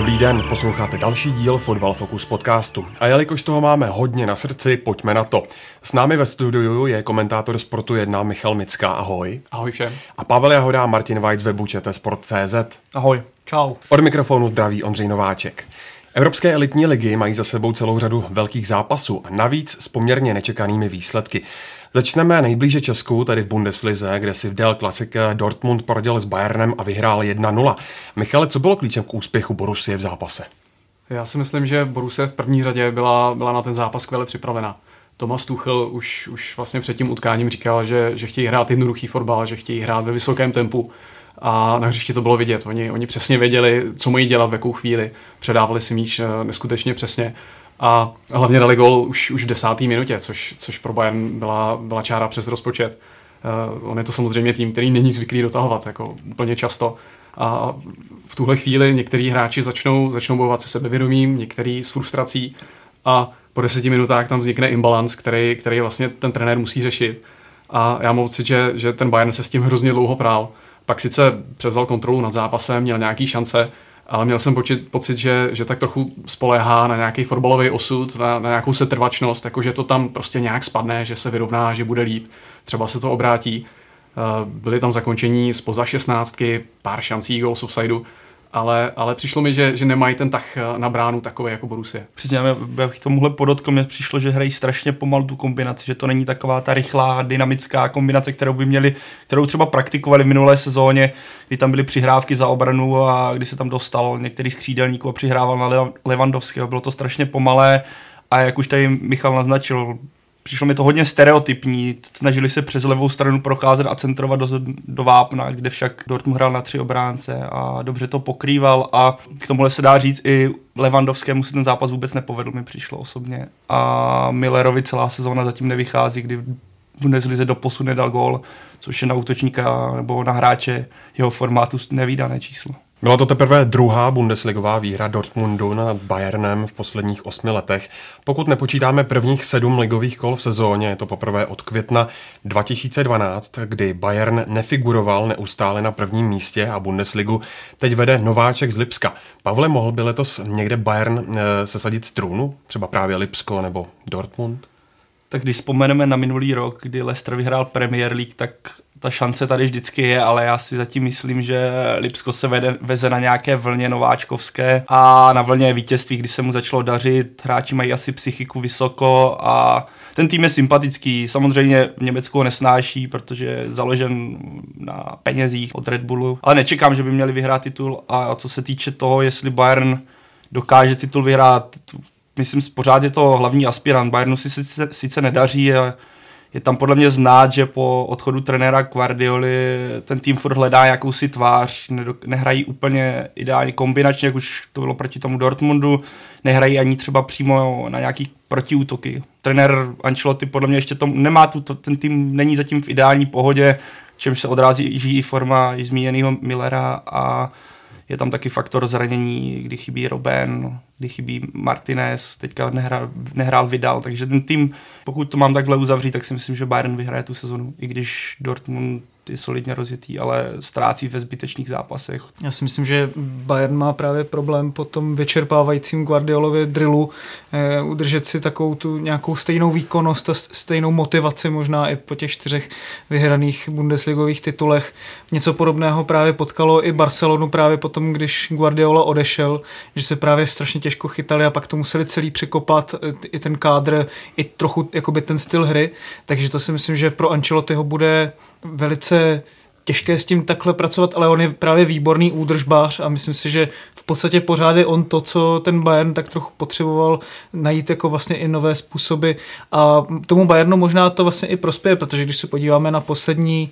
Dobrý den, posloucháte další díl Fotbal Focus podcastu. A jelikož toho máme hodně na srdci, pojďme na to. S námi ve studiu je komentátor Sportu 1 Michal Mická, ahoj. Ahoj všem. A Pavel Jahoda a Martin Weitz z webu Sport.cz. Ahoj. Čau. Od mikrofonu zdraví Ondřej Nováček. Evropské elitní ligy mají za sebou celou řadu velkých zápasů a navíc s poměrně nečekanými výsledky. Začneme nejblíže Česku, tedy v Bundeslize, kde si v Del Classic Dortmund poradil s Bayernem a vyhrál 1-0. Michale, co bylo klíčem k úspěchu Borussie v zápase? Já si myslím, že Borussia v první řadě byla, byla na ten zápas skvěle připravena. Thomas Tuchel už, už vlastně před tím utkáním říkal, že, že chtějí hrát jednoduchý fotbal, že chtějí hrát ve vysokém tempu a na hřišti to bylo vidět. Oni, oni přesně věděli, co mají dělat v jakou chvíli. Předávali si míč eh, neskutečně přesně a hlavně dali gol už, už v desáté minutě, což, což pro Bayern byla, byla čára přes rozpočet. Uh, on je to samozřejmě tým, který není zvyklý dotahovat jako úplně často. A v tuhle chvíli některý hráči začnou, začnou bojovat se sebevědomím, některý s frustrací a po deseti minutách tam vznikne imbalans, který, který vlastně ten trenér musí řešit. A já mám pocit, že, že ten Bayern se s tím hrozně dlouho prál. Pak sice převzal kontrolu nad zápasem, měl nějaký šance, ale měl jsem pocit, pocit že, že tak trochu spoléhá na nějaký fotbalový osud, na, na nějakou setrvačnost, jako že to tam prostě nějak spadne, že se vyrovná, že bude líp, třeba se to obrátí. Eh, byly tam zakončení spoza šestnáctky, pár šancí gol offsideu, ale, ale přišlo mi, že, že nemají ten tah na bránu takový jako Borussia. Přesně, já bych tomuhle podotkl, mě přišlo, že hrají strašně pomalu tu kombinaci, že to není taková ta rychlá, dynamická kombinace, kterou by měli, kterou třeba praktikovali v minulé sezóně, kdy tam byly přihrávky za obranu a kdy se tam dostal některý z křídelníků a přihrával na Levandovského. Bylo to strašně pomalé a jak už tady Michal naznačil, přišlo mi to hodně stereotypní, snažili se přes levou stranu procházet a centrovat do, do vápna, kde však Dortmund hrál na tři obránce a dobře to pokrýval a k tomuhle se dá říct i Levandovskému se ten zápas vůbec nepovedl, mi přišlo osobně a Millerovi celá sezóna zatím nevychází, kdy Bundeslize do posu nedal gol, což je na útočníka nebo na hráče jeho formátu nevýdané číslo. Byla to teprve druhá Bundesligová výhra Dortmundu nad Bayernem v posledních osmi letech. Pokud nepočítáme prvních sedm ligových kol v sezóně, je to poprvé od května 2012, kdy Bayern nefiguroval neustále na prvním místě a Bundesligu teď vede nováček z Lipska. Pavle, mohl by letos někde Bayern eh, sesadit z trůnu? Třeba právě Lipsko nebo Dortmund? Tak když vzpomeneme na minulý rok, kdy Leicester vyhrál Premier League, tak ta šance tady vždycky je, ale já si zatím myslím, že Lipsko se vede, veze na nějaké vlně nováčkovské a na vlně vítězství, kdy se mu začalo dařit, hráči mají asi psychiku vysoko a ten tým je sympatický, samozřejmě v Německu ho nesnáší, protože je založen na penězích od Red Bullu, ale nečekám, že by měli vyhrát titul. A co se týče toho, jestli Bayern dokáže titul vyhrát, myslím, pořád je to hlavní aspirant. Bayernu si sice, sice nedaří, a je tam podle mě znát, že po odchodu trenéra Guardioli ten tým furt hledá jakousi tvář, nehrají úplně ideálně kombinačně, jak už to bylo proti tomu Dortmundu, nehrají ani třeba přímo na nějaký protiútoky. Trenér Ancelotti podle mě ještě tom, nemá tu, ten tým není zatím v ideální pohodě, čemž se odrází i forma i zmíněného Millera a je tam taky faktor zranění, kdy chybí Robben, kdy chybí Martinez, teďka nehrál, nehrál Vidal, takže ten tým, pokud to mám takhle uzavřít, tak si myslím, že Bayern vyhraje tu sezonu, i když Dortmund je solidně rozjetý, ale ztrácí ve zbytečných zápasech. Já si myslím, že Bayern má právě problém po tom vyčerpávajícím Guardiolově drillu eh, udržet si takovou tu nějakou stejnou výkonnost a stejnou motivaci možná i po těch čtyřech vyhraných Bundesligových titulech. Něco podobného právě potkalo i Barcelonu právě potom, když Guardiola odešel, že se právě strašně těžko chytali a pak to museli celý překopat, eh, i ten kádr, i trochu jakoby ten styl hry, takže to si myslím, že pro Ancelottiho bude velice těžké s tím takhle pracovat, ale on je právě výborný údržbář a myslím si, že v podstatě pořád je on to, co ten Bayern tak trochu potřeboval najít jako vlastně i nové způsoby. A tomu Bayernu možná to vlastně i prospěje, protože když se podíváme na poslední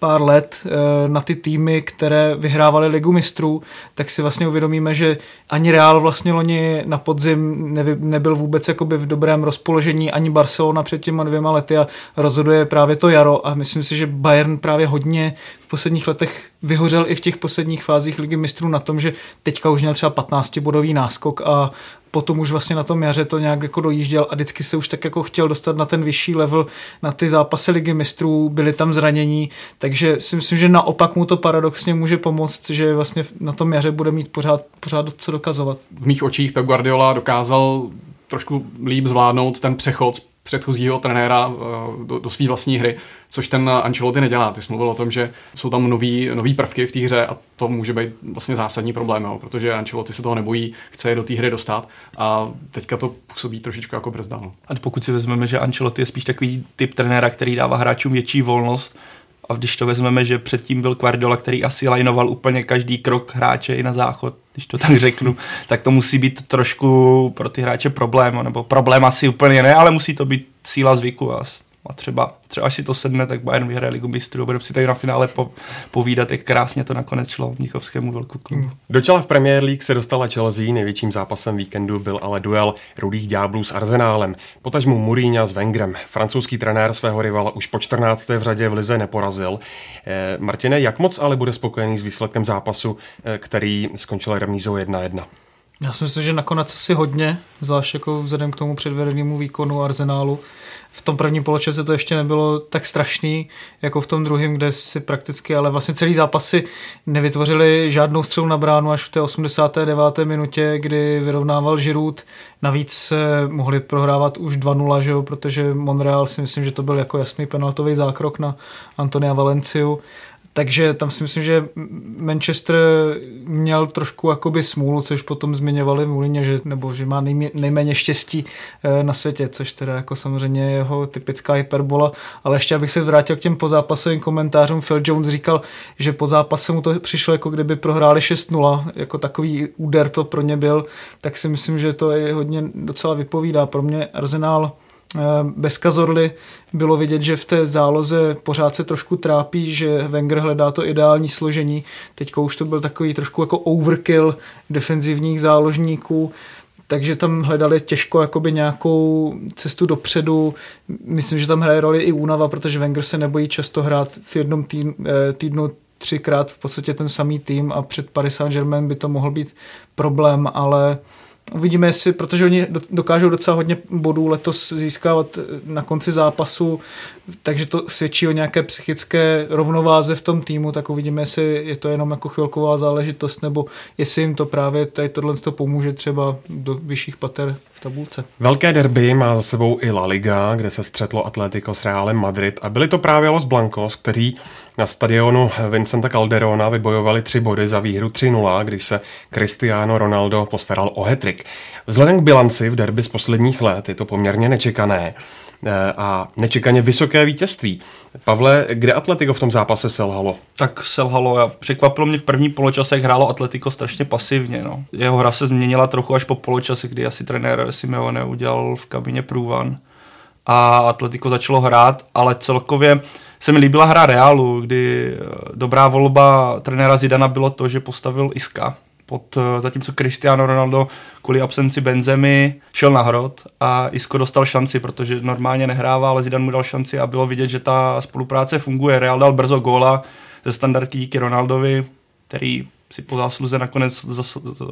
pár let eh, na ty týmy, které vyhrávaly ligu mistrů, tak si vlastně uvědomíme, že ani Real vlastně loni na podzim nebyl vůbec jakoby v dobrém rozpoložení, ani Barcelona před těma dvěma lety a rozhoduje právě to jaro. A myslím si, že Bayern právě hodně v posledních letech vyhořel i v těch posledních fázích ligy mistrů na tom, že teďka už měl třeba 15 bodový náskok a potom už vlastně na tom jaře to nějak jako dojížděl a vždycky se už tak jako chtěl dostat na ten vyšší level, na ty zápasy ligy mistrů, byly tam zranění, takže si myslím, že naopak mu to paradoxně může pomoct, že vlastně na tom jaře bude mít pořád, pořád co dokazovat. V mých očích Pep Guardiola dokázal trošku líp zvládnout ten přechod z předchozího trenéra eh, do, do své vlastní hry, což ten Ancelotti nedělá. Ty jsi mluvil o tom, že jsou tam nový, nový prvky v té hře a to může být vlastně zásadní problém, jo, protože Ancelotti se toho nebojí, chce je do té hry dostat a teďka to působí trošičku jako brzda. No. A pokud si vezmeme, že Ancelotti je spíš takový typ trenéra, který dává hráčům větší volnost, a když to vezmeme, že předtím byl Guardiola, který asi lajnoval úplně každý krok hráče i na záchod, když to tak řeknu, tak to musí být trošku pro ty hráče problém, nebo problém asi úplně ne, ale musí to být síla zvyku a a třeba, třeba až si to sedne, tak Bayern vyhraje ligu mistrů. Budeme si tady na finále po, povídat, jak krásně to nakonec šlo Mnichovskému velkou klubu. Do čela v Premier League se dostala Chelsea, největším zápasem víkendu byl ale duel rudých ďáblů s Arzenálem. Potažmu Mourinho s Wengrem. Francouzský trenér svého rivala už po 14. v řadě v lize neporazil. Eh, Martine, jak moc ale bude spokojený s výsledkem zápasu, eh, který skončil remízou 1-1? Já si myslím, že nakonec asi hodně, zvlášť jako vzhledem k tomu předvedenému výkonu Arsenálu v tom prvním poločase to ještě nebylo tak strašný, jako v tom druhém, kde si prakticky, ale vlastně celý zápasy nevytvořili žádnou střelu na bránu až v té 89. minutě, kdy vyrovnával Žirut. Navíc se mohli prohrávat už 2-0, že jo, protože Monreal si myslím, že to byl jako jasný penaltový zákrok na Antonia Valenciu. Takže tam si myslím, že Manchester měl trošku jakoby smůlu, což potom zmiňovali Mourinho, že, nebo že má nejmě, nejméně štěstí eh, na světě, což teda jako samozřejmě je jeho typická hyperbola. Ale ještě abych se vrátil k těm pozápasovým komentářům, Phil Jones říkal, že po zápase mu to přišlo jako kdyby prohráli 6-0, jako takový úder to pro ně byl, tak si myslím, že to je hodně docela vypovídá. Pro mě Arsenal bez Kazorly bylo vidět, že v té záloze pořád se trošku trápí, že Wenger hledá to ideální složení. Teďka už to byl takový trošku jako overkill defenzivních záložníků, takže tam hledali těžko jakoby nějakou cestu dopředu. Myslím, že tam hraje roli i únava, protože Wenger se nebojí často hrát v jednom týdnu, eh, týdnu třikrát v podstatě ten samý tým a před Paris Saint-Germain by to mohl být problém, ale Uvidíme, jestli, protože oni dokážou docela hodně bodů letos získávat na konci zápasu, takže to svědčí o nějaké psychické rovnováze v tom týmu, tak uvidíme, jestli je to jenom jako chvilková záležitost, nebo jestli jim to právě tady tohle to pomůže třeba do vyšších pater v tabulce. Velké derby má za sebou i La Liga, kde se střetlo Atletico s Realem Madrid a byli to právě Los Blancos, kteří na stadionu Vincenta Calderona vybojovali tři body za výhru 3-0, když se Cristiano Ronaldo postaral o hetrik. Vzhledem k bilanci v derby z posledních let je to poměrně nečekané eh, a nečekaně vysoké vítězství. Pavle, kde Atletico v tom zápase selhalo? Tak selhalo a překvapilo mě v první poločase, jak hrálo Atletico strašně pasivně. No. Jeho hra se změnila trochu až po poločase, kdy asi trenér Simeone udělal v kabině průvan a Atletico začalo hrát, ale celkově se mi líbila hra Realu, kdy eh, dobrá volba trenéra Zidana bylo to, že postavil Iska, pod, eh, zatímco Cristiano Ronaldo kvůli absenci Benzemy šel na hrot a Isco dostal šanci, protože normálně nehrává, ale Zidane mu dal šanci a bylo vidět, že ta spolupráce funguje. Real dal brzo góla ze standardky díky Ronaldovi, který si po zásluze nakonec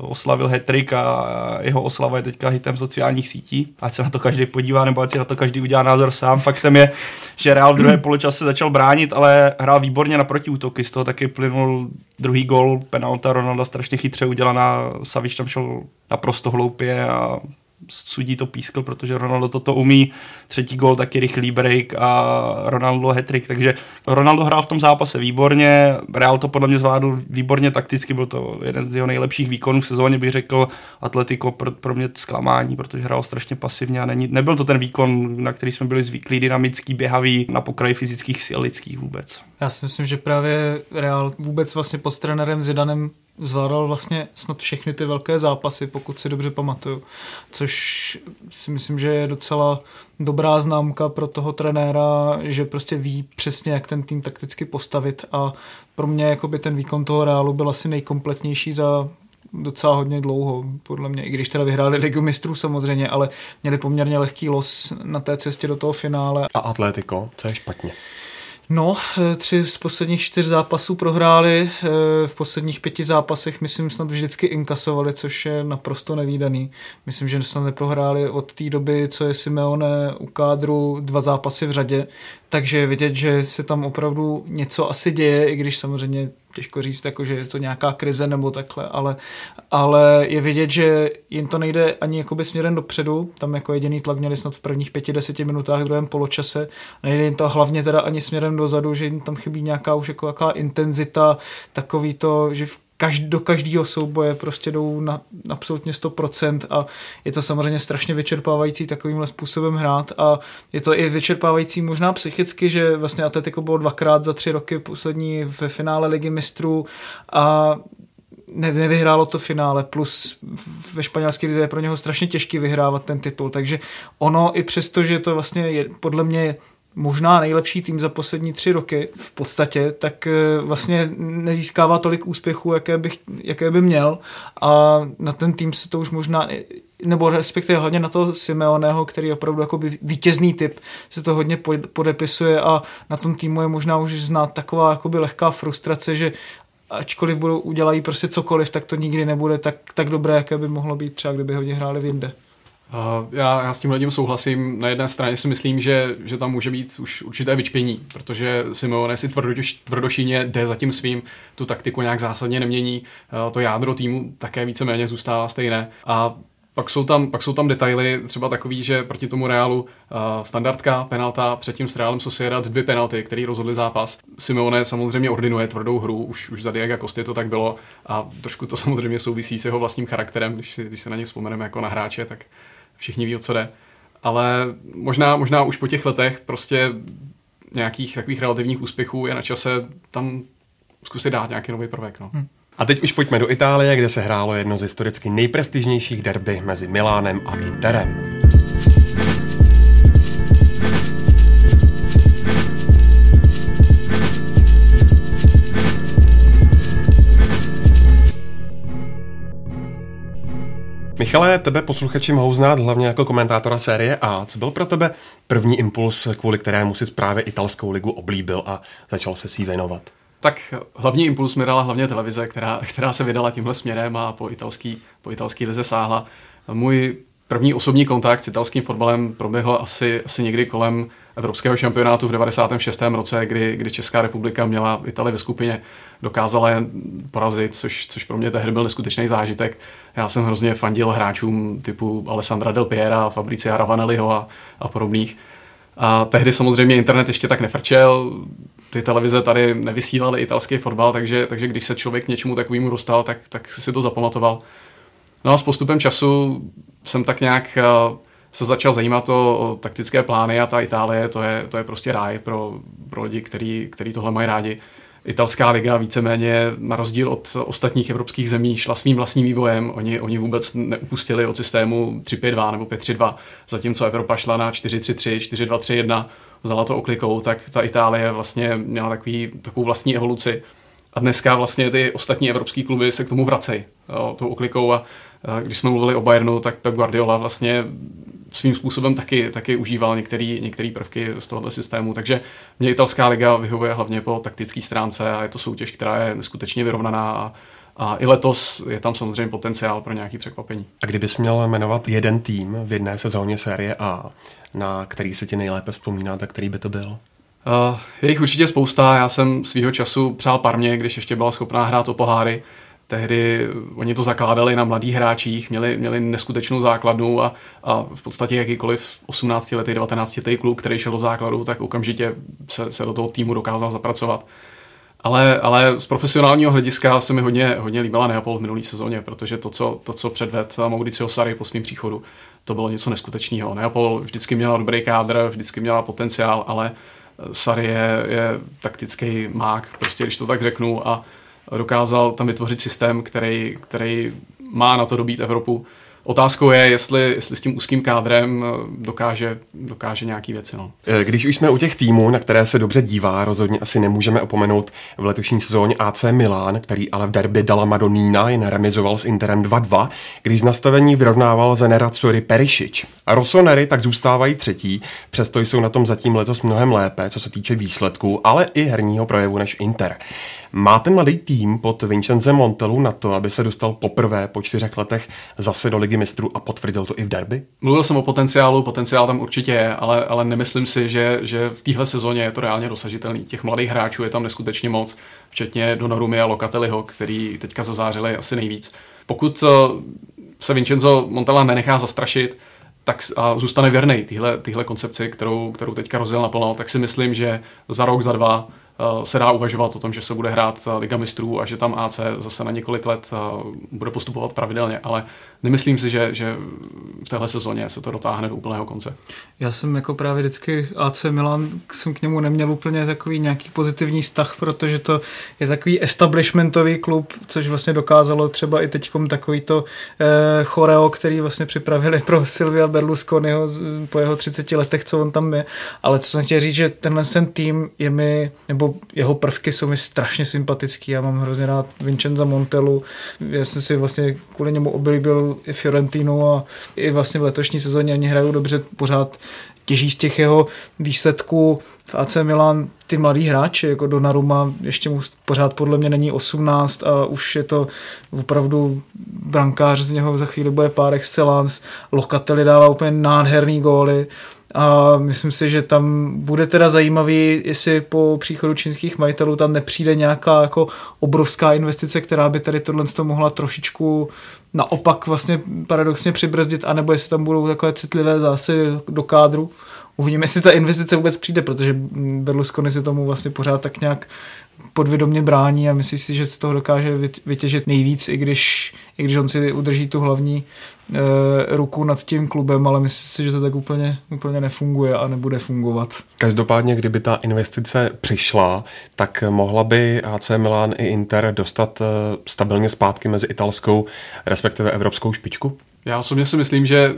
oslavil hetrik a jeho oslava je teďka hitem sociálních sítí. Ať se na to každý podívá, nebo ať si na to každý udělá názor sám. Faktem je, že Real v druhé poločase začal bránit, ale hrál výborně na protiútoky. Z toho taky plynul druhý gol, penalta Ronalda strašně chytře udělaná. Saviš tam šel naprosto hloupě a sudí to pískl, protože Ronaldo toto umí. Třetí gol taky rychlý break a Ronaldo hetrik, takže Ronaldo hrál v tom zápase výborně, Real to podle mě zvládl výborně takticky, byl to jeden z jeho nejlepších výkonů v sezóně, bych řekl, Atletico pro, pro mě zklamání, protože hrál strašně pasivně a není, nebyl to ten výkon, na který jsme byli zvyklí, dynamický, běhavý, na pokraji fyzických sil lidských vůbec. Já si myslím, že právě Real vůbec vlastně pod trenérem Zidanem zvládal vlastně snad všechny ty velké zápasy, pokud si dobře pamatuju. Což si myslím, že je docela dobrá známka pro toho trenéra, že prostě ví přesně, jak ten tým takticky postavit a pro mě jakoby ten výkon toho Reálu byl asi nejkompletnější za docela hodně dlouho, podle mě, i když teda vyhráli Ligu mistrů samozřejmě, ale měli poměrně lehký los na té cestě do toho finále. A Atletico, co je špatně? No, eh, tři z posledních čtyř zápasů prohráli, eh, v posledních pěti zápasech myslím snad vždycky inkasovali, což je naprosto nevýdaný. Myslím, že snad neprohráli od té doby, co je Simeone u kádru dva zápasy v řadě, takže je vidět, že se tam opravdu něco asi děje, i když samozřejmě těžko říct, jako, že je to nějaká krize nebo takhle, ale, ale je vidět, že jim to nejde ani jakoby směrem dopředu, tam jako jediný tlak měli snad v prvních pěti, deseti minutách v druhém poločase, nejde jim to hlavně teda ani směrem dozadu, že jim tam chybí nějaká už jako jaká intenzita, takový to, že v každ, do každého souboje prostě jdou na absolutně 100% a je to samozřejmě strašně vyčerpávající takovýmhle způsobem hrát a je to i vyčerpávající možná psychicky, že vlastně Atletico bylo dvakrát za tři roky poslední ve finále ligy mistrů a ne, nevyhrálo to finále, plus ve španělské lize je pro něho strašně těžký vyhrávat ten titul, takže ono i přesto, že to vlastně je podle mě možná nejlepší tým za poslední tři roky v podstatě, tak eh, vlastně nezískává tolik úspěchů, jaké by, jaké by měl a na ten tým se to už možná nebo respektive hlavně na toho Simeoneho, který je opravdu jako vítězný typ, se to hodně podepisuje a na tom týmu je možná už znát taková jakoby lehká frustrace, že ačkoliv budou udělají prostě cokoliv, tak to nikdy nebude tak, tak dobré, jaké by mohlo být třeba, kdyby hodně hráli v jinde. Já, já s tím lidem souhlasím. Na jedné straně si myslím, že, že tam může být už určité vyčpění, protože Simeone si tvrdoš, tvrdošíně jde za tím svým, tu taktiku nějak zásadně nemění, to jádro týmu také víceméně zůstává stejné. A pak jsou, tam, pak jsou tam detaily, třeba takový, že proti tomu Reálu uh, standardka, penalta, předtím s Reálem Sociedad dvě penalty, které rozhodly zápas. Simeone samozřejmě ordinuje tvrdou hru, už, už za Diego Kosty to tak bylo a trošku to samozřejmě souvisí s jeho vlastním charakterem, když si, když se na ně vzpomeneme jako na hráče, tak všichni ví, o co jde. Ale možná, možná už po těch letech prostě nějakých takových relativních úspěchů je na čase tam zkusit dát nějaký nový prvek. No. Hmm. A teď už pojďme do Itálie, kde se hrálo jedno z historicky nejprestižnějších derby mezi Milánem a Interem. Michale, tebe posluchači mohou znát hlavně jako komentátora série A. Co byl pro tebe první impuls, kvůli kterému si právě italskou ligu oblíbil a začal se si věnovat? Tak hlavní impuls mi dala hlavně televize, která, která se vydala tímhle směrem a po italský, po italský lize sáhla. Můj první osobní kontakt s italským fotbalem proběhl asi, asi někdy kolem Evropského šampionátu v 96. roce, kdy, kdy Česká republika měla Itálii ve skupině, dokázala je porazit, což, což pro mě tehdy byl neskutečný zážitek. Já jsem hrozně fandil hráčům typu Alessandra Del Piera, Fabricia Ravanelliho a, a podobných. A tehdy samozřejmě internet ještě tak nefrčel, ty televize tady nevysílaly italský fotbal, takže, takže když se člověk k něčemu takovému dostal, tak, tak si to zapamatoval. No a s postupem času jsem tak nějak se začal zajímat o, o taktické plány a ta Itálie, to je, to je prostě ráj pro, pro lidi, který, který tohle mají rádi. Italská liga víceméně na rozdíl od ostatních evropských zemí šla svým vlastním vývojem. Oni, oni vůbec neupustili od systému 3-5-2 nebo 5-3-2, zatímco Evropa šla na 4-3-3, 4-2-3-1, vzala to oklikou, tak ta Itálie vlastně měla takový, takovou vlastní evoluci. A dneska vlastně ty ostatní evropské kluby se k tomu vracejí tou oklikou a když jsme mluvili o Bayernu, tak Pep Guardiola vlastně svým způsobem taky, taky užíval některé prvky z tohoto systému, takže mě italská liga vyhovuje hlavně po taktické stránce a je to soutěž, která je neskutečně vyrovnaná a, a i letos je tam samozřejmě potenciál pro nějaké překvapení. A kdybys měl jmenovat jeden tým v jedné sezóně série A, na který se ti nejlépe vzpomíná, tak který by to byl? Uh, je jich určitě spousta. Já jsem svýho času přál Parmě, když ještě byla schopná hrát o poháry. Tehdy oni to zakládali na mladých hráčích, měli, měli neskutečnou základnu a, a v podstatě jakýkoliv 18 letý, 19 letý kluk, který šel do základu, tak okamžitě se, se do toho týmu dokázal zapracovat. Ale, ale z profesionálního hlediska se mi hodně, hodně líbila Neapol v minulý sezóně, protože to, co, to, co předved Mauricio Sarri po svém příchodu, to bylo něco neskutečného. Neapol vždycky měla dobrý kádr, vždycky měla potenciál, ale Sarri je, je taktický mák, prostě když to tak řeknu a dokázal tam vytvořit systém, který, který má na to dobít Evropu. Otázkou je, jestli, jestli s tím úzkým kádrem eh, dokáže, dokáže nějaký věci. No. Eh, když už jsme u těch týmů, na které se dobře dívá, rozhodně asi nemůžeme opomenout v letošní sezóně AC Milan, který ale v derby dala Madonína jen remizoval s Interem 2-2, když v nastavení vyrovnával za Nerazzurri Perišič. A Rossoneri tak zůstávají třetí, přesto jsou na tom zatím letos mnohem lépe, co se týče výsledků, ale i herního projevu než Inter. Má ten mladý tým pod Vincenzem Montelu na to, aby se dostal poprvé po čtyřech letech zase do ligy mistrů a potvrdil to i v derby? Mluvil jsem o potenciálu, potenciál tam určitě je, ale, ale nemyslím si, že, že v téhle sezóně je to reálně dosažitelný. Těch mladých hráčů je tam neskutečně moc, včetně Donorumy a Lokateliho, který teďka zazářili asi nejvíc. Pokud eh, se Vincenzo Montella nenechá zastrašit, tak a zůstane věrný téhle koncepci, kterou, kterou teďka rozjel naplno, tak si myslím, že za rok, za dva se dá uvažovat o tom, že se bude hrát eh, Liga mistrů a že tam AC zase na několik let eh, bude postupovat pravidelně, ale nemyslím si, že, že v téhle sezóně se to dotáhne do úplného konce. Já jsem jako právě vždycky AC Milan, jsem k němu neměl úplně takový nějaký pozitivní vztah, protože to je takový establishmentový klub, což vlastně dokázalo třeba i teď takový to eh, choreo, který vlastně připravili pro Silvia Berlusconiho po jeho 30 letech, co on tam je. Ale co jsem chtěl říct, že tenhle ten tým je mi, nebo jeho prvky jsou mi strašně sympatický. Já mám hrozně rád Vincenza Montelu. Já jsem si vlastně kvůli němu oblíbil i Fiorentinu a i vlastně v letošní sezóně oni hrajou dobře. Pořád těží z těch jeho výsledků. V AC Milan ty mladí hráči, jako Donnarumma, ještě mu pořád podle mě není 18 a už je to opravdu brankář, z něho. Za chvíli bude pár excellence, Locatelli dává úplně nádherný góly, a myslím si, že tam bude teda zajímavý, jestli po příchodu čínských majitelů tam nepřijde nějaká jako obrovská investice, která by tady tohle mohla trošičku naopak vlastně paradoxně přibrzdit, anebo jestli tam budou takové citlivé zase do kádru. Uvidíme, jestli ta investice vůbec přijde, protože Berlusconi si tomu vlastně pořád tak nějak podvědomě brání a myslí si, že z toho dokáže vytěžit nejvíc, i když, i když on si udrží tu hlavní e, ruku nad tím klubem, ale myslím si, že to tak úplně, úplně nefunguje a nebude fungovat. Každopádně, kdyby ta investice přišla, tak mohla by AC Milan i Inter dostat e, stabilně zpátky mezi italskou, respektive evropskou špičku? Já osobně si myslím, že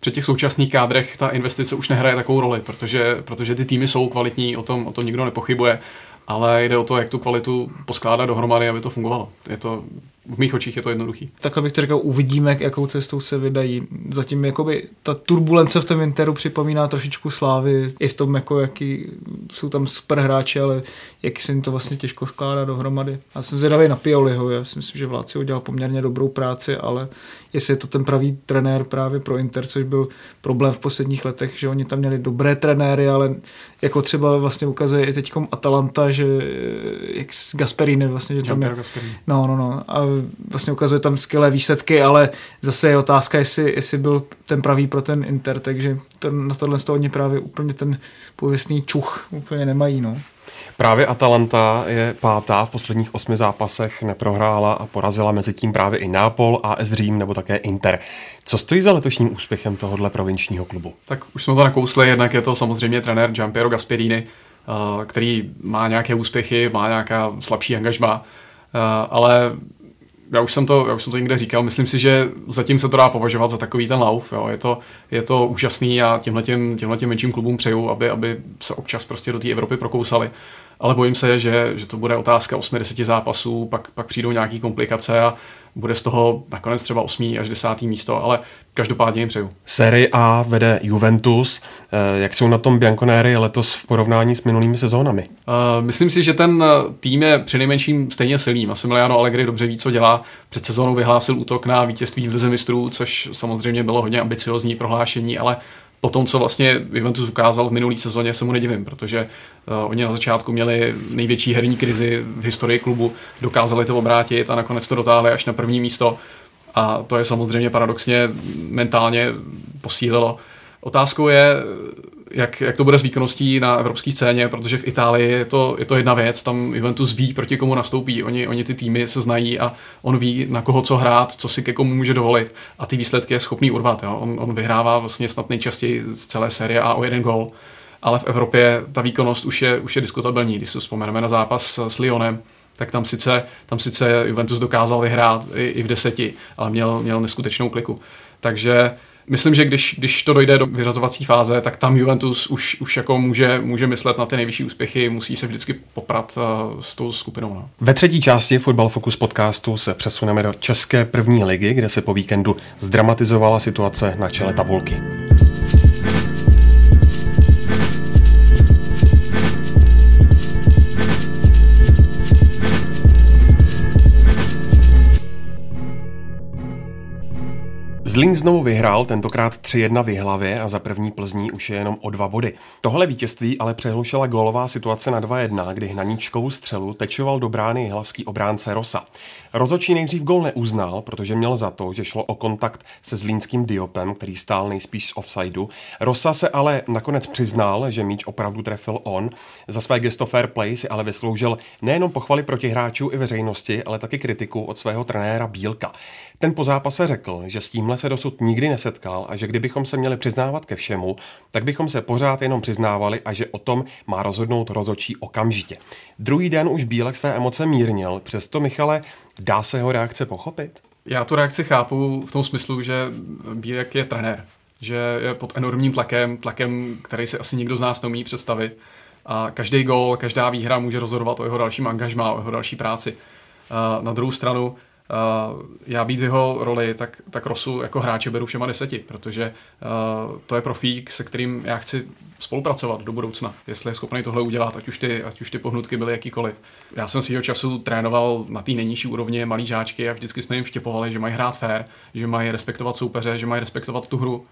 při těch současných kádrech ta investice už nehraje takovou roli, protože, protože ty týmy jsou kvalitní, o tom, o tom nikdo nepochybuje ale jde o to, jak tu kvalitu poskládat dohromady, aby to fungovalo. Je to, v mých očích je to jednoduchý. Tak abych to řekl, uvidíme, jakou cestou se vydají. Zatím jakoby ta turbulence v tom Interu připomíná trošičku slávy, i v tom, jako jaký jsou tam super hráči, ale jak se jim to vlastně těžko skládá dohromady. Já jsem zvědavý na Pioliho, já si myslím, že Vláci udělal poměrně dobrou práci, ale jestli je to ten pravý trenér právě pro Inter, což byl problém v posledních letech, že oni tam měli dobré trenéry, ale jako třeba vlastně ukazuje i teď Atalanta, že jak Gasperini vlastně, že tam je, no, no, no, a vlastně ukazuje tam skvělé výsledky, ale zase je otázka, jestli, jestli byl ten pravý pro ten Inter, takže to, na tohle z toho oni právě úplně ten pověstný čuch úplně nemají, no. Právě Atalanta je pátá v posledních osmi zápasech, neprohrála a porazila mezi tím právě i Nápol, AS Řím nebo také Inter. Co stojí za letošním úspěchem tohohle provinčního klubu? Tak už jsme to nakousli, jednak je to samozřejmě trenér Giampiero Gasperini, eh, který má nějaké úspěchy, má nějaká slabší angažma, eh, ale já už jsem to, já už jsem to někde říkal, myslím si, že zatím se to dá považovat za takový ten lauf. Jo. Je, to, je to úžasný a těmhle těm menším klubům přeju, aby, aby se občas prostě do té Evropy prokousali ale bojím se, že, že to bude otázka 8-10 zápasů, pak, pak přijdou nějaké komplikace a bude z toho nakonec třeba 8. až 10. místo, ale každopádně jim přeju. Série A vede Juventus. Eh, jak jsou na tom Bianconéry letos v porovnání s minulými sezónami? Uh, myslím si, že ten eh, tým je přinejmenším stejně silný. Massimiliano Allegri dobře ví, co dělá. Před sezónou vyhlásil útok na vítězství v Lize mistrů, což samozřejmě bylo hodně ambiciozní prohlášení, ale po tom, co vlastně Juventus ukázal v minulý sezóně, se mu nedivím, protože uh, oni na začátku měli největší herní krizi v historii klubu, dokázali to obrátit a nakonec to dotáhli až na první místo. A to je samozřejmě paradoxně mentálně posílilo. Otázkou je, jak, jak to bude s výkonností na evropské scéně, protože v Itálii je to, je to jedna věc, tam Juventus ví, proti komu nastoupí, oni, oni ty týmy se znají a on ví, na koho co hrát, co si ke komu může dovolit a ty výsledky je schopný urvat. Jo. On, on vyhrává vlastně snad nejčastěji z celé série a o jeden gol, ale v Evropě ta výkonnost už je, už je diskutabilní. Když si vzpomeneme na zápas s Lyonem, tak tam sice, tam sice Juventus dokázal vyhrát i, i v deseti, ale měl, měl neskutečnou kliku. Takže myslím, že když, když to dojde do vyřazovací fáze, tak tam Juventus už, už jako může, může myslet na ty nejvyšší úspěchy, musí se vždycky poprat uh, s tou skupinou. No. Ve třetí části Football Focus podcastu se přesuneme do České první ligy, kde se po víkendu zdramatizovala situace na čele tabulky. Zlín znovu vyhrál, tentokrát 3-1 v a za první Plzní už je jenom o dva body. Tohle vítězství ale přehlušila gólová situace na 2-1, kdy Hnaníčkovu střelu tečoval do brány jihlavský obránce Rosa. Rozočí nejdřív gól neuznal, protože měl za to, že šlo o kontakt se zlínským Diopem, který stál nejspíš z offsideu. Rosa se ale nakonec přiznal, že míč opravdu trefil on. Za své gesto fair play si ale vysloužil nejenom pochvaly protihráčů i veřejnosti, ale taky kritiku od svého trenéra Bílka. Ten po zápase řekl, že s tímhle se dosud nikdy nesetkal a že kdybychom se měli přiznávat ke všemu, tak bychom se pořád jenom přiznávali a že o tom má rozhodnout rozočí okamžitě. Druhý den už Bílek své emoce mírnil, přesto Michale, dá se jeho reakce pochopit? Já tu reakci chápu v tom smyslu, že Bílek je trenér, že je pod enormním tlakem, tlakem, který si asi nikdo z nás neumí představit. A každý gol, každá výhra může rozhodovat o jeho dalším angažmá, o jeho další práci. A na druhou stranu, já být v jeho roli, tak, tak Rosu jako hráče beru všema deseti, protože uh, to je profík, se kterým já chci spolupracovat do budoucna, jestli je schopný tohle udělat, ať už ty, ať už ty pohnutky byly jakýkoliv. Já jsem svýho času trénoval na té nejnižší úrovni malý žáčky a vždycky jsme jim vštěpovali, že mají hrát fair, že mají respektovat soupeře, že mají respektovat tu hru.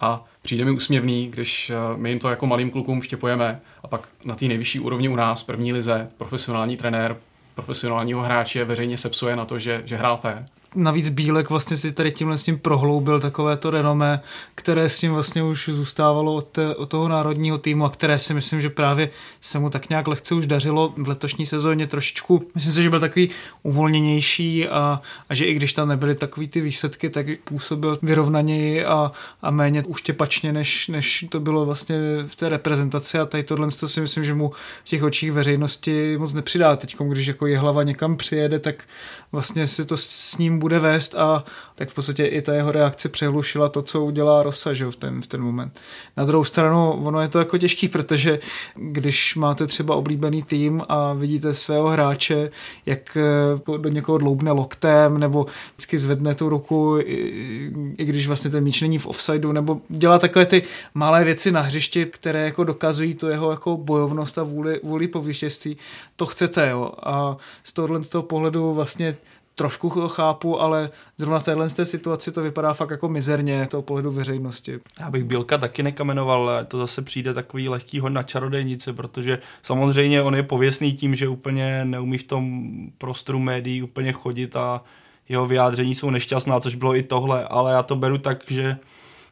A přijde mi úsměvný, když my jim to jako malým klukům štěpujeme a pak na té nejvyšší úrovni u nás, první lize, profesionální trenér profesionálního hráče veřejně sepsuje na to, že, že hrál fér. Navíc Bílek vlastně si tady tímhle s tím prohloubil takové to renomé, které s ním vlastně už zůstávalo od, té, od toho národního týmu a které si myslím, že právě se mu tak nějak lehce už dařilo v letošní sezóně trošičku. Myslím si, že byl takový uvolněnější a, a že i když tam nebyly takový ty výsledky, tak působil vyrovnaněji a, a méně uštěpačně, než, než to bylo vlastně v té reprezentaci a tady tohle to si myslím, že mu v těch očích veřejnosti moc nepřidá. Teď, když jako je hlava někam přijede, tak vlastně si to s ním bude vést a tak v podstatě i ta jeho reakce přehlušila to, co udělá Rosa že v, ten, v ten moment. Na druhou stranu, ono je to jako těžký, protože když máte třeba oblíbený tým a vidíte svého hráče, jak eh, do někoho dloubne loktem, nebo vždycky zvedne tu ruku, i, i když vlastně ten míč není v offsideu, nebo dělá takové ty malé věci na hřišti, které jako dokazují to jeho jako bojovnost a vůli, vůli po vítězství, to chcete, jo. A z tohohle z toho pohledu vlastně trošku to chápu, ale zrovna v téhle té situaci to vypadá fakt jako mizerně toho pohledu veřejnosti. Já bych Bílka taky nekamenoval, ale to zase přijde takový lehký hod na čarodejnice, protože samozřejmě on je pověstný tím, že úplně neumí v tom prostoru médií úplně chodit a jeho vyjádření jsou nešťastná, což bylo i tohle, ale já to beru tak, že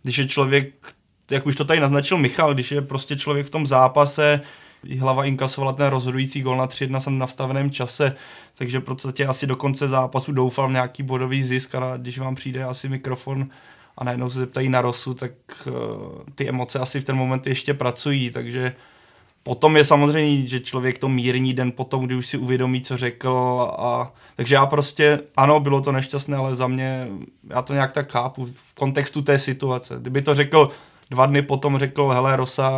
když je člověk, jak už to tady naznačil Michal, když je prostě člověk v tom zápase, hlava inkasovala ten rozhodující gol na 3-1 jsem na vstaveném čase, takže v podstatě asi do konce zápasu doufal v nějaký bodový zisk a když vám přijde asi mikrofon a najednou se zeptají na Rosu, tak uh, ty emoce asi v ten moment ještě pracují, takže potom je samozřejmě, že člověk to mírní den potom, kdy už si uvědomí, co řekl a takže já prostě, ano, bylo to nešťastné, ale za mě, já to nějak tak chápu v kontextu té situace. Kdyby to řekl dva dny potom řekl, hele, Rosa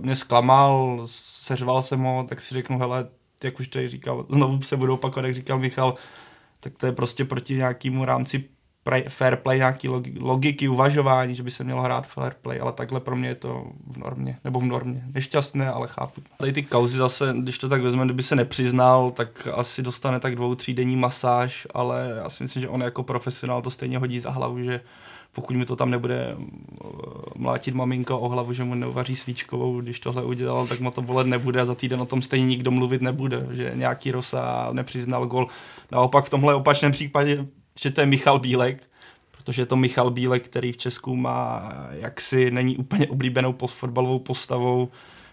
mě zklamal, seřval jsem ho, tak si řeknu, hele, jak už tady říkal, znovu se budou opakovat, jak říkal Michal, tak to je prostě proti nějakému rámci fair play, nějaký logiky, uvažování, že by se mělo hrát fair play, ale takhle pro mě je to v normě, nebo v normě. Nešťastné, ale chápu. Tady ty kauzy zase, když to tak vezmeme, kdyby se nepřiznal, tak asi dostane tak dvou, tří denní masáž, ale já si myslím, že on jako profesionál to stejně hodí za hlavu, že pokud mi to tam nebude eh, mlátit maminka o hlavu, že mu neuvaří svíčkovou, když tohle udělal, tak mu to bolet nebude a za týden o tom stejně nikdo mluvit nebude, že nějaký Rosa nepřiznal gol. Naopak v tomhle opačném případě, že to je Michal Bílek, protože je to Michal Bílek, který v Česku má jaksi není úplně oblíbenou fotbalovou postavou,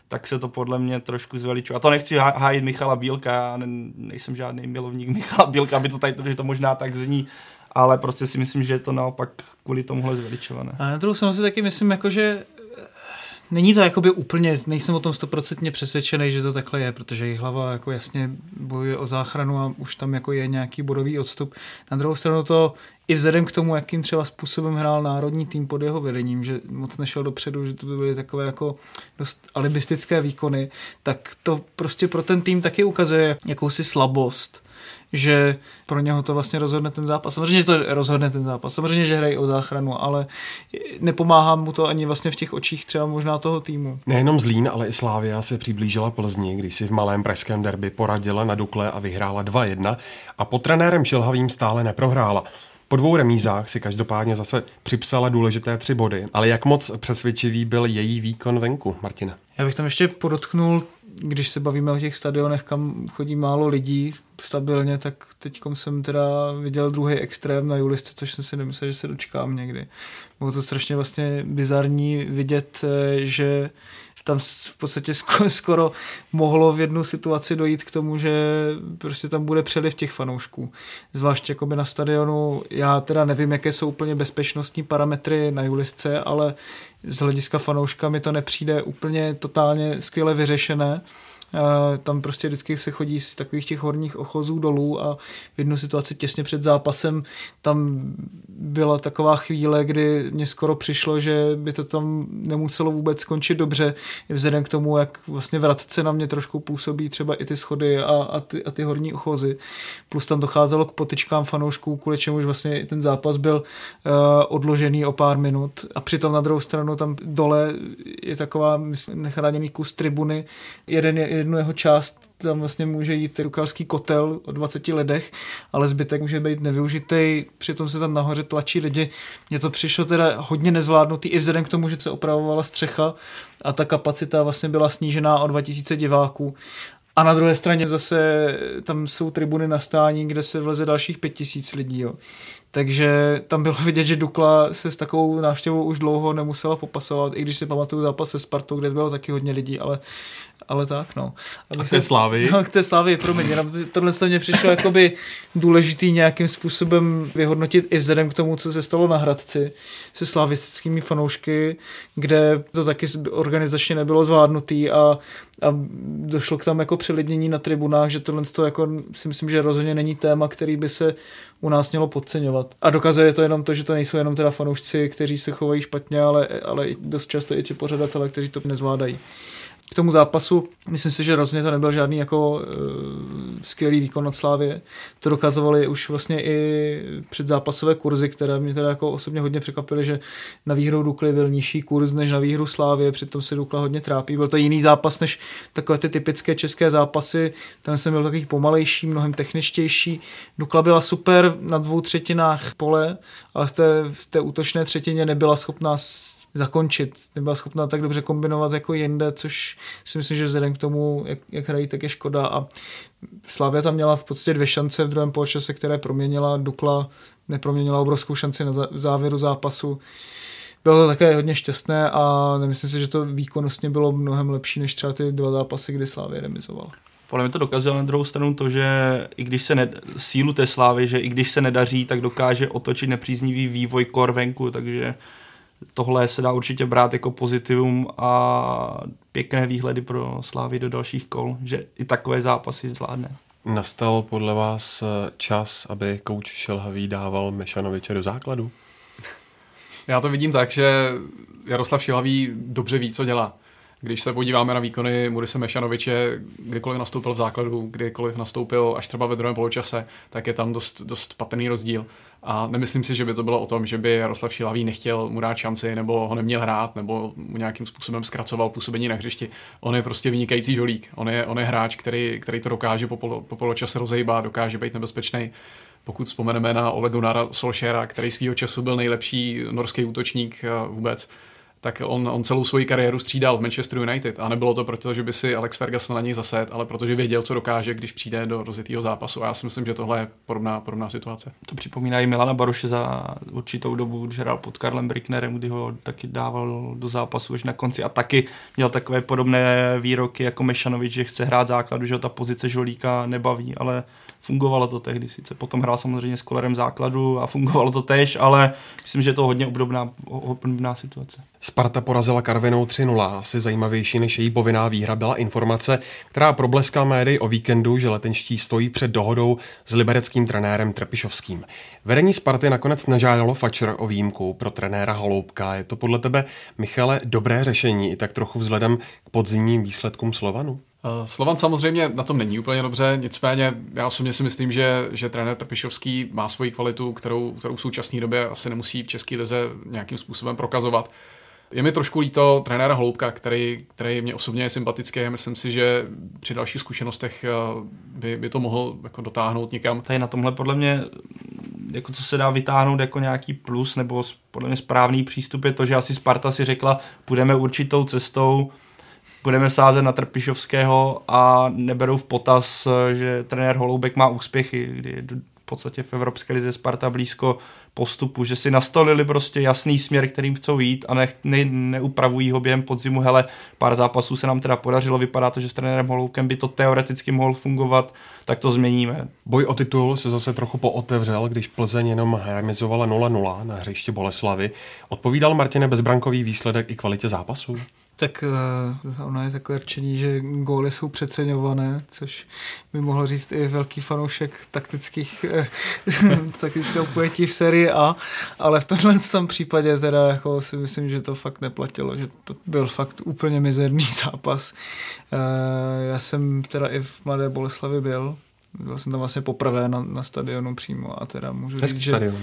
tak se to podle mě trošku zveličuje. A to nechci hájit Michala Bílka, já nejsem žádný milovník Michala Bílka, aby to tady že to možná tak zní, ale prostě si myslím, že je to naopak kvůli tomuhle zveličované. A na druhou stranu si taky myslím, jako, že Není to jakoby úplně, nejsem o tom stoprocentně přesvědčený, že to takhle je, protože jejich hlava jako jasně bojuje o záchranu a už tam jako je nějaký bodový odstup. Na druhou stranu to i vzhledem k tomu, jakým třeba způsobem hrál národní tým pod jeho vedením, že moc nešel dopředu, že to byly takové jako dost alibistické výkony, tak to prostě pro ten tým taky ukazuje jakousi slabost že pro něho to vlastně rozhodne ten zápas. Samozřejmě to rozhodne ten zápas, samozřejmě, že hrají o záchranu, ale nepomáhá mu to ani vlastně v těch očích třeba možná toho týmu. Nejenom Zlín, ale i Slávia se přiblížila Plzni, když si v malém pražském derby poradila na Dukle a vyhrála 2-1 a pod trenérem Šilhavým stále neprohrála. Po dvou remízách si každopádně zase připsala důležité tři body, ale jak moc přesvědčivý byl její výkon venku, Martina? Já bych tam ještě podotknul, když se bavíme o těch stadionech, kam chodí málo lidí stabilně, tak teď jsem teda viděl druhý extrém na Julisce, což jsem si nemyslel, že se dočkám někdy. Bylo to strašně vlastně bizarní vidět, eh, že tam v podstatě skoro mohlo v jednu situaci dojít k tomu, že prostě tam bude přeliv těch fanoušků. Zvlášť jakoby na stadionu, já teda nevím, jaké jsou úplně bezpečnostní parametry na Julisce, ale z hlediska fanouška mi to nepřijde úplně totálně skvěle vyřešené tam prostě vždycky se chodí z takových těch horních ochozů dolů a v jednu situaci těsně před zápasem tam byla taková chvíle, kdy mě skoro přišlo, že by to tam nemuselo vůbec skončit dobře, vzhledem k tomu, jak vlastně vratce na mě trošku působí třeba i ty schody a, a, ty, a ty horní ochozy. Plus tam docházelo k potyčkám fanoušků, kvůli čemuž vlastně ten zápas byl uh, odložený o pár minut a přitom na druhou stranu tam dole je taková nechráněný kus tribuny. Jeden je, jednu jeho část tam vlastně může jít rukalský kotel o 20 lidech, ale zbytek může být nevyužitý, přitom se tam nahoře tlačí lidi. Mně to přišlo teda hodně nezvládnutý i vzhledem k tomu, že se opravovala střecha a ta kapacita vlastně byla snížená o 2000 diváků. A na druhé straně zase tam jsou tribuny na stání, kde se vleze dalších 5000 lidí. Jo. Takže tam bylo vidět, že Dukla se s takovou návštěvou už dlouho nemusela popasovat, i když si pamatuju zápas se Spartou, kde bylo taky hodně lidí, ale ale tak, no. A k té slávy? No, k té slávy, promiň, jenom tohle mě přišlo jakoby důležitý nějakým způsobem vyhodnotit i vzhledem k tomu, co se stalo na Hradci se slavistickými fanoušky, kde to taky organizačně nebylo zvládnutý a, a došlo k tam jako přelidnění na tribunách, že tohle to jako si myslím, že rozhodně není téma, který by se u nás mělo podceňovat. A dokazuje to jenom to, že to nejsou jenom teda fanoušci, kteří se chovají špatně, ale, ale dost často i ti pořadatelé, kteří to nezvládají k tomu zápasu. Myslím si, že rozhodně to nebyl žádný jako uh, skvělý výkon od Slávy. To dokazovali už vlastně i předzápasové kurzy, které mě teda jako osobně hodně překvapily, že na výhru Dukly byl nižší kurz než na výhru Slávy, přitom se Dukla hodně trápí. Byl to jiný zápas než takové ty typické české zápasy. Ten jsem byl takový pomalejší, mnohem techničtější. Dukla byla super na dvou třetinách pole, ale v té, v té útočné třetině nebyla schopná zakončit. Nebyla schopná tak dobře kombinovat jako jinde, což si myslím, že vzhledem k tomu, jak, jak hrají, tak je škoda. A Slavia tam měla v podstatě dvě šance v druhém poločase, které proměnila. Dukla neproměnila obrovskou šanci na závěru zápasu. Bylo to také hodně šťastné a nemyslím si, že to výkonnostně bylo mnohem lepší než třeba ty dva zápasy, kdy Slávě remizovala. Podle mě to dokazuje na druhou stranu to, že i když se ne, sílu té slávy, že i když se nedaří, tak dokáže otočit nepříznivý vývoj kor venku, takže tohle se dá určitě brát jako pozitivum a pěkné výhledy pro Slávy do dalších kol, že i takové zápasy zvládne. Nastal podle vás čas, aby kouč Šelhavý dával Mešanoviče do základu? Já to vidím tak, že Jaroslav Šilhavý dobře ví, co dělá. Když se podíváme na výkony Murise Mešanoviče, kdykoliv nastoupil v základu, kdykoliv nastoupil až třeba ve druhém poločase, tak je tam dost, dost patrný rozdíl. A nemyslím si, že by to bylo o tom, že by Jaroslav Šilavý nechtěl mu dát šanci, nebo ho neměl hrát, nebo mu nějakým způsobem zkracoval působení na hřišti. On je prostě vynikající žolík. On je, on je hráč, který, který to dokáže po, polo, po poločase rozejbat, dokáže být nebezpečný. Pokud vzpomeneme na Olegunara Solšera, který svýho času byl nejlepší norský útočník eh, vůbec, tak on, on celou svoji kariéru střídal v Manchester United a nebylo to proto, že by si Alex Ferguson na něj zased, ale protože věděl, co dokáže, když přijde do rozjetého zápasu. A já si myslím, že tohle je podobná, podobná situace. To připomíná i Milana Baroše za určitou dobu, když hrál pod Karlem Bricknerem, kdy ho taky dával do zápasu už na konci a taky měl takové podobné výroky jako Mešanovič, že chce hrát základu, že ho ta pozice žolíka nebaví, ale fungovalo to tehdy. Sice potom hrál samozřejmě s kolerem základu a fungovalo to tež, ale myslím, že je to hodně obdobná, obdobná situace. Sparta porazila Karvinou 3-0. Asi zajímavější než její povinná výhra byla informace, která probleskala médii o víkendu, že letenští stojí před dohodou s libereckým trenérem Trpišovským. Vedení Sparty nakonec nežádalo Fatscher o výjimku pro trenéra Holoubka. Je to podle tebe, Michale, dobré řešení i tak trochu vzhledem k podzimním výsledkům Slovanu? Eh, Slovan samozřejmě na tom není úplně dobře, nicméně já osobně si myslím, že, že trenér Trpišovský má svoji kvalitu, kterou, kterou v současné době asi nemusí v České lize nějakým způsobem prokazovat. Je mi trošku líto trenéra Hloubka, který, který mě osobně je sympatický. Myslím si, že při dalších zkušenostech eh, by, by to mohl jako dotáhnout někam. Tady na tomhle podle mě, jako co se dá vytáhnout jako nějaký plus, nebo podle mě správný přístup je to, že asi Sparta si řekla, půjdeme určitou cestou, budeme sázet na Trpišovského a neberou v potaz, že trenér Holoubek má úspěchy, kdy v podstatě v Evropské lize Sparta blízko postupu, že si nastolili prostě jasný směr, kterým chcou jít a ne, ne, neupravují ho během podzimu. Hele, pár zápasů se nám teda podařilo, vypadá to, že s trenérem Holoukem by to teoreticky mohl fungovat, tak to změníme. Boj o titul se zase trochu pootevřel, když Plzeň jenom remizovala 0-0 na hřiště Boleslavy. Odpovídal Martine bezbrankový výsledek i kvalitě zápasu? Tak uh, ono je takové rčení, že góly jsou přeceňované, což by mohl říct i velký fanoušek taktických, uh, taktického pojetí v sérii A, ale v tomhle tom případě teda jako si myslím, že to fakt neplatilo, že to byl fakt úplně mizerný zápas. Uh, já jsem teda i v Mladé Boleslavi byl, byl jsem tam vlastně poprvé na, na stadionu přímo a teda můžu Hezký říct, že... Stadion.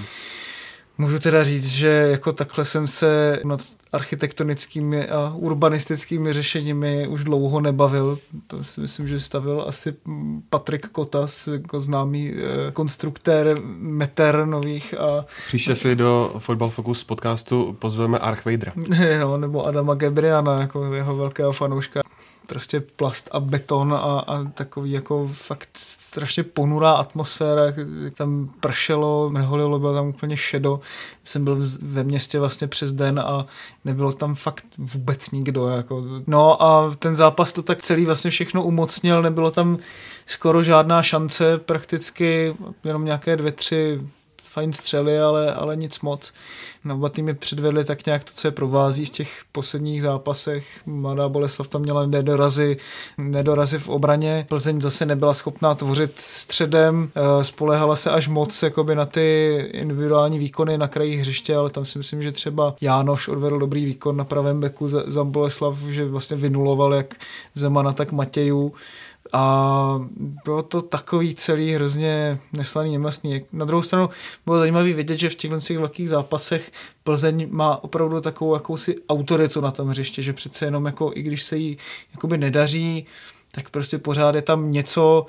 Můžu teda říct, že jako takhle jsem se nad architektonickými a urbanistickými řešeními už dlouho nebavil. To si myslím, že stavil asi Patrik Kotas, jako známý eh, konstruktér meter nových a... Příště si do Football Focus podcastu pozveme Archvejdra. no, nebo Adama Gebriana, jako jeho velkého fanouška prostě plast a beton a, a takový jako fakt strašně ponurá atmosféra, tam pršelo, mrholilo, bylo tam úplně šedo. Jsem byl ve městě vlastně přes den a nebylo tam fakt vůbec nikdo. Jako. No a ten zápas to tak celý vlastně všechno umocnil, nebylo tam skoro žádná šance, prakticky jenom nějaké dvě, tři fajn střely, ale, ale nic moc. No, oba týmy předvedli tak nějak to, co je provází v těch posledních zápasech. Mladá Boleslav tam měla nedorazy, nedorazy v obraně. Plzeň zase nebyla schopná tvořit středem, eh, spolehala se až moc jakoby na ty individuální výkony na kraji hřiště, ale tam si myslím, že třeba Jánoš odvedl dobrý výkon na pravém beku za, za Boleslav, že vlastně vynuloval jak Zemana, tak Matějů a bylo to takový celý hrozně neslaný, nemastný. Na druhou stranu bylo zajímavé vidět, že v těchto těch velkých zápasech Plzeň má opravdu takovou jakousi autoritu na tom hřiště, že přece jenom jako, i když se jí jakoby nedaří, tak prostě pořád je tam něco,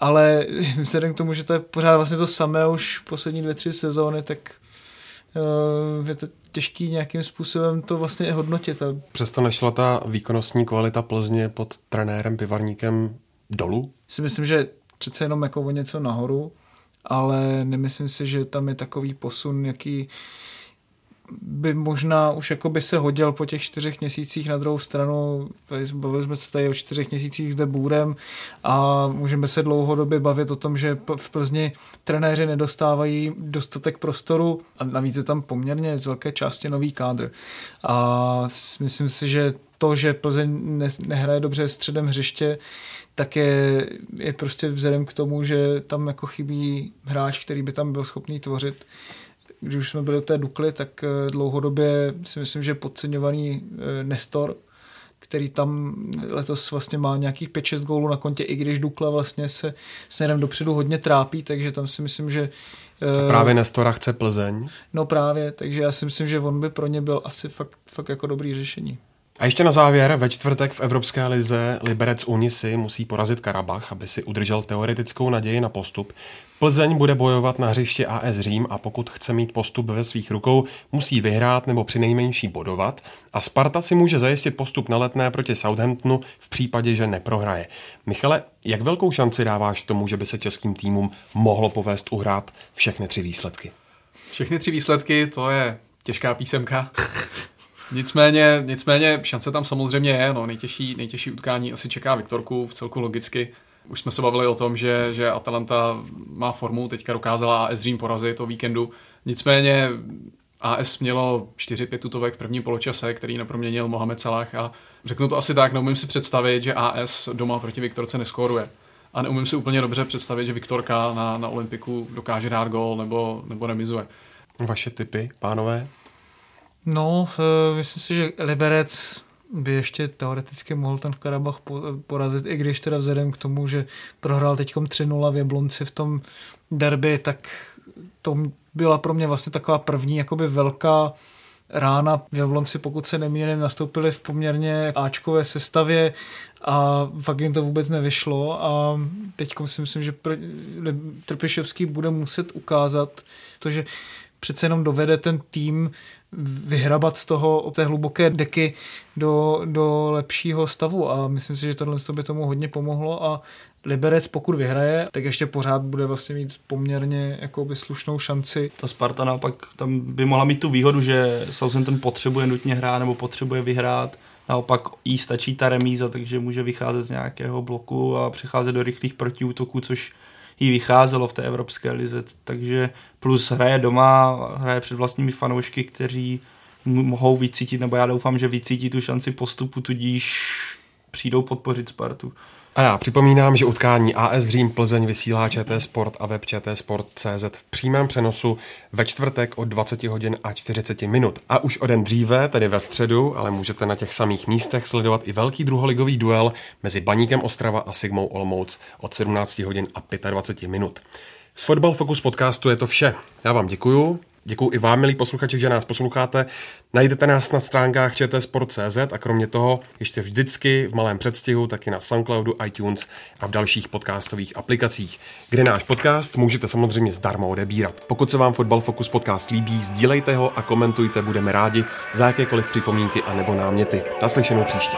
ale vzhledem k tomu, že to je pořád vlastně to samé už poslední dvě, tři sezóny, tak uh, je to těžký nějakým způsobem to vlastně hodnotit. Přesto nešla ta výkonnostní kvalita Plzně pod trenérem Pivarníkem dolů? Si myslím, že přece jenom jako o něco nahoru, ale nemyslím si, že tam je takový posun, jaký by možná už jako by se hodil po těch čtyřech měsících na druhou stranu. Bavili jsme se tady o čtyřech měsících zde bůrem a můžeme se dlouhodobě bavit o tom, že v Plzni trenéři nedostávají dostatek prostoru a navíc je tam poměrně z velké části nový kádr. A myslím si, že to, že Plzeň nehraje dobře středem hřiště, tak je, je prostě vzhledem k tomu, že tam jako chybí hráč, který by tam byl schopný tvořit. Když už jsme byli u té Dukly, tak eh, dlouhodobě si myslím, že podceňovaný eh, Nestor, který tam letos vlastně má nějakých 5-6 gólů na kontě, i když Dukla vlastně se směrem dopředu hodně trápí, takže tam si myslím, že a eh, právě Nestora chce Plzeň. No právě, takže já si myslím, že on by pro ně byl asi fakt, fakt jako dobrý řešení. A ještě na závěr, ve čtvrtek v Evropské lize Liberec Unisy musí porazit Karabach, aby si udržel teoretickou naději na postup. Plzeň bude bojovat na hřiště AS Řím a pokud chce mít postup ve svých rukou, musí vyhrát nebo přinejmenší bodovat a Sparta si může zajistit postup na letné proti Southamptonu v případě, že neprohraje. Michale, jak velkou šanci dáváš tomu, že by se českým týmům mohlo povést uhrát všechny tři výsledky? Všechny tři výsledky, to je těžká písemka. Nicméně, nicméně šance tam samozřejmě je, no, nejtěžší, nejtěžší utkání asi čeká Viktorku v celku logicky. Už jsme se bavili o tom, že, že Atalanta má formu, teďka dokázala AS Řím porazit o víkendu. Nicméně AS mělo 4-5 tutovek v prvním poločase, který neproměnil Mohamed Salah a řeknu to asi tak, neumím si představit, že AS doma proti Viktorce neskóruje. A neumím si úplně dobře představit, že Viktorka na, na Olympiku dokáže dát gol nebo, nebo remizuje. Vaše typy, pánové? No, uh, myslím si, že Liberec by ještě teoreticky mohl ten Karabach porazit, i když teda vzhledem k tomu, že prohrál teď 3-0 v Jablonci v tom derby, tak to byla pro mě vlastně taková první jakoby velká rána. V Jablonci, pokud se nemýlím, nastoupili v poměrně Ačkové sestavě a fakt jim to vůbec nevyšlo a teď si myslím, že Trpišovský bude muset ukázat to, že přece jenom dovede ten tým vyhrabat z toho té hluboké deky do, do lepšího stavu. A myslím si, že tohle by tomu hodně pomohlo. A Liberec pokud vyhraje, tak ještě pořád bude vlastně mít poměrně jakoby slušnou šanci. Ta Sparta naopak tam by mohla mít tu výhodu, že Southampton potřebuje nutně hrát nebo potřebuje vyhrát, naopak jí stačí ta remíza, takže může vycházet z nějakého bloku a přecházet do rychlých protiútoků, což jí vycházelo v té evropské lize, takže plus hraje doma, hraje před vlastními fanoušky, kteří mohou vycítit, nebo já doufám, že vycítí tu šanci postupu, tudíž přijdou podpořit Spartu. A já připomínám, že utkání AS Řím Plzeň vysílá ČT Sport a web ČT Sport.cz v přímém přenosu ve čtvrtek od 20 hodin a 40 minut. A už o den dříve, tedy ve středu, ale můžete na těch samých místech sledovat i velký druholigový duel mezi Baníkem Ostrava a Sigmou Olmouc od 17 hodin a 25 minut. Z Football Focus podcastu je to vše. Já vám děkuju. Děkuji i vám, milí posluchači, že nás posloucháte. Najdete nás na stránkách čtsport.cz a kromě toho ještě vždycky v malém předstihu taky na Soundcloudu, iTunes a v dalších podcastových aplikacích, kde náš podcast můžete samozřejmě zdarma odebírat. Pokud se vám Football Focus podcast líbí, sdílejte ho a komentujte, budeme rádi za jakékoliv připomínky a nebo náměty. Naslyšenou příště.